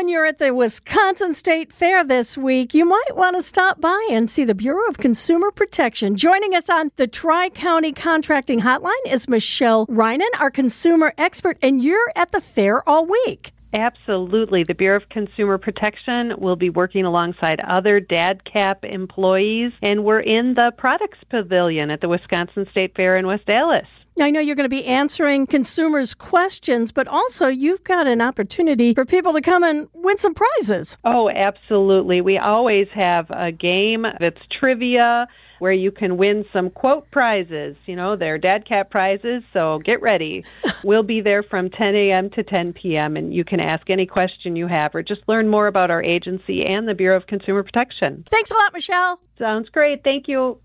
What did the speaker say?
when you're at the Wisconsin State Fair this week, you might want to stop by and see the Bureau of Consumer Protection. Joining us on the Tri County Contracting Hotline is Michelle Reinen, our consumer expert, and you're at the fair all week. Absolutely. The Bureau of Consumer Protection will be working alongside other DATCP employees, and we're in the Products Pavilion at the Wisconsin State Fair in West Allis. I know you're going to be answering consumers' questions, but also you've got an opportunity for people to come and win some prizes. Oh, absolutely. We always have a game that's trivia where you can win some quote prizes. You know, they're DATCP prizes, so get ready. we'll be there from 10 a.m. to 10 p.m., and you can ask any question you have or just learn more about our agency and the Bureau of Consumer Protection. Thanks a lot, Michelle. Sounds great. Thank you.